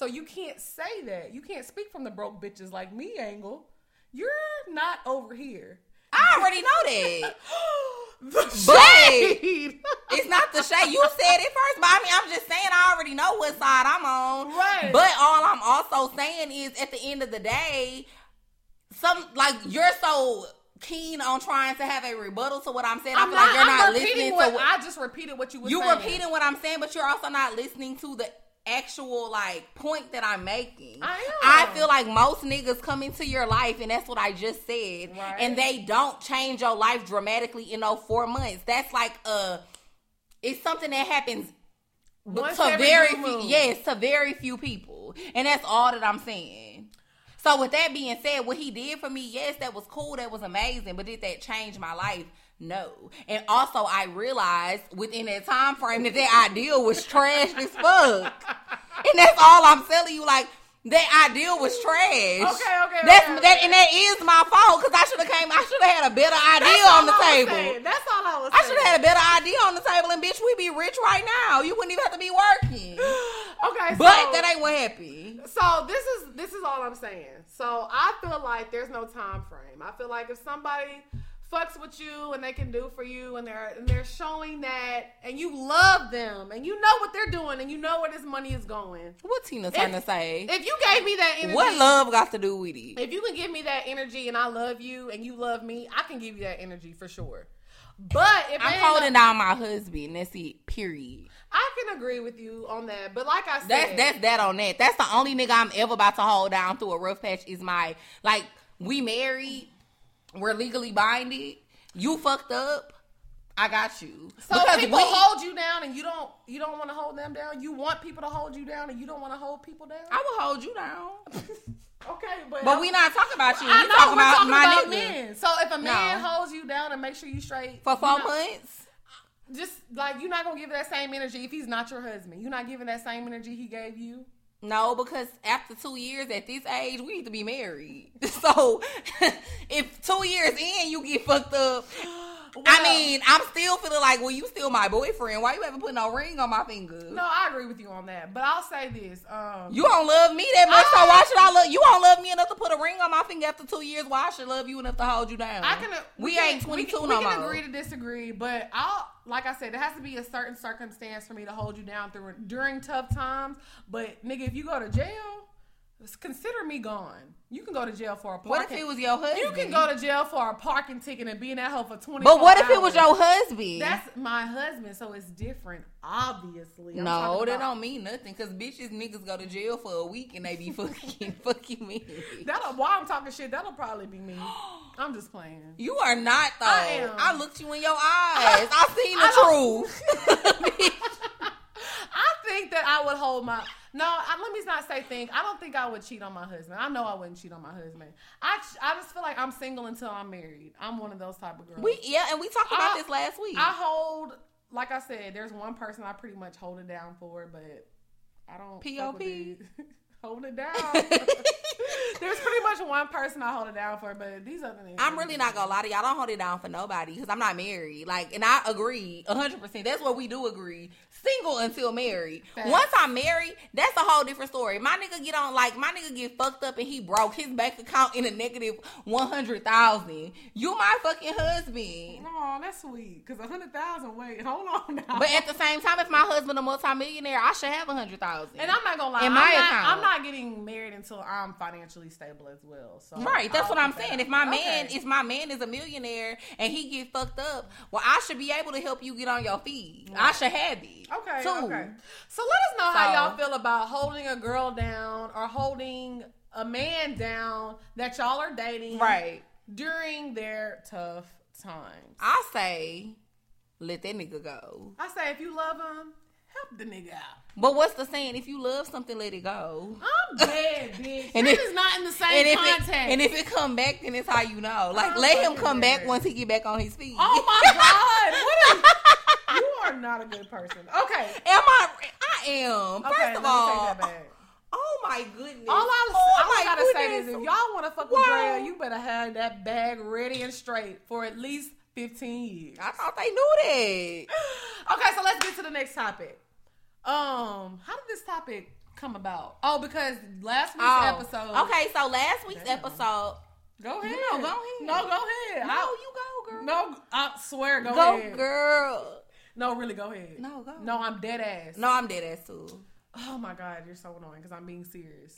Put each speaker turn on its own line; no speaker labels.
So you can't say that. You can't speak from the broke bitches like me angle. You're not over here.
I already know that.
the
But-
shade.
It's not the shade. You said it first, but I mean, I'm just saying I already know what side I'm on.
Right.
But all I'm also saying is, at the end of the day, some like you're so keen on trying to have a rebuttal to what I'm saying. I
I'm
feel
not,
like you're
I'm
not listening
what
to what
I just repeated what you were saying.
you
saying.
repeating what I'm saying, but you're also not listening to the actual like point that I'm making.
I.
I feel like most niggas come into your life, and that's what I just said,
Right.
and they don't change your life dramatically in those four months. That's like uh it's something that happens
Once
to very few, yes, to very few people, and that's all that I'm saying. So with that being said, what he did for me, yes, that was cool, that was amazing, but did that change my life? No. And also, I realized within that time frame that that ideal was trash as fuck, and that's all I'm telling you. Like that ideal was trash.
Okay, okay,
That's
okay,
that,
okay.
and that is my fault because I should have came. I should have had a better idea on the
I
table.
That's all I was saying.
I should have had a better idea on the table, and bitch, we'd be rich right now. You wouldn't even have to be working.
Okay,
But
so,
that ain't what happened.
So this is this is all I'm saying. So I feel like there's no time frame. I feel like if somebody fucks with you and they can do for you and they're and they're showing that and you love them and you know what they're doing and you know where this money is going.
What Tina trying to say?
If you gave me that energy,
What love got to do with it?
if you can give me that energy and I love you and you love me, I can give you that energy for sure. But if
I'm holding down my husband. That's it. Period.
I can agree with you on that. But like I said,
That's that's that on that. That's the only nigga I'm ever about to hold down through a rough patch. Is my like we married, we're legally binded. You fucked up. I got you.
So people hold you down and you don't you don't want to hold them down. You want people to hold you down and you don't want to hold people down.
I will hold you down.
okay, but
But we not talking about you.
I
we
know
talking
we're
about
talking
my
about
nigga.
men. So if a man
No.
holds you down and make sure you straight
For four months.
just like you're not gonna give that same energy if he's not your husband. You're not giving that same energy he gave you.
No, because after two years at this age, we need to be married. So if two years in you get fucked up, I mean, I'm still feeling like, well, you still my boyfriend. Why you haven't put no ring on my finger?
No, I agree with you on that. But I'll say this: um,
You don't love me that much, so why should I love you? Don't love me enough to put a ring on my finger after two years. Why should I should love you enough to hold you down?
I can.
We,
can-
ain't twenty
we can,
no
We can
more.
agree to disagree, but I'll like I said, there has to be a certain circumstance for me to hold you down through during tough times. But nigga, if you go to jail, consider me gone. You can go to jail for a parking.
what if it was your husband?
You can go to jail for a parking ticket and be in that hole for twenty.
But what if it was your husband?
That's my husband, so it's different. Obviously, I'm
no, that don't mean nothing. Cause bitches niggas go to jail for a week and they be fucking fucking me.
That'll, while I'm talking shit, that'll probably be me. I'm just playing.
You are not though.
I
I, looked you in your eyes. I seen the
I
truth.
I think that I would hold my. No, I, let me not say think. I don't think I would cheat on my husband. I know I wouldn't cheat on my husband. I, I just feel like I'm single until I'm married. I'm one of those type of girls.
we yeah, and we talked about
I-
this last week.
I hold, like I said, there's one person I pretty much hold it down for, but I don't.
POP?
Hold it down. there's pretty much one person I hold it down for, but these other niggas.
I'm really not gonna lie to y'all. I don't hold it down for nobody because I'm not married. Like, and I agree 100. percent That's what we do agree. Single until married. Once I'm married, that's a whole different story. My nigga get on like my nigga get fucked up and he broke his bank account in a negative one hundred thousand. You my fucking husband.
Oh, that's sweet. Cause a hundred thousand. Wait, hold on now.
But at the same time, if my husband a multimillionaire, I should have a hundred thousand.
And I'm not gonna lie.
In
I'm
my
not,
account.
I'm not getting married until I'm financially stable as well. So
Right, that's
I'll
what I'm
keep that
saying. If my man,
Okay.
if my man is a millionaire and he get fucked up, well, I should be able to help you get on your feet. I should have it.
okay,
too.
okay. So let us know how y'all feel about holding a girl down or holding a man down that y'all are dating
Right.
during their tough times.
I say, let that nigga go.
I say if you love him, help the nigga out.
But what's the saying? If you love something, let it go.
I'm dead, bitch.
And
this
if-
is not in the same
And
context.
it and if it come back, then it's how you know. Like
I'm
let him come back once he get back on his feet.
oh my god, what is, you are not a good person. Okay,
Am I? I am.
okay,
First
let
of
me
all,
take that back.
oh my goodness.
All I,
oh
all I gotta say is, if y'all want to fuck with. Drea, you better have that bag ready and straight for at least fifteen years.
I thought they knew that.
Okay, so let's get to the next topic. Um, how did this topic come about? Oh, because last week's
Oh,
episode.
Okay, so last week's
Damn.
episode.
Go ahead.
No, go ahead.
No, go ahead.
No,
I-
you go, girl.
no, I swear, go,
go,
ahead.
girl.
No, really, go ahead.
No, go.
No, I'm dead ass.
No, I'm dead ass too.
Oh my god, you're so annoying because I'm being serious.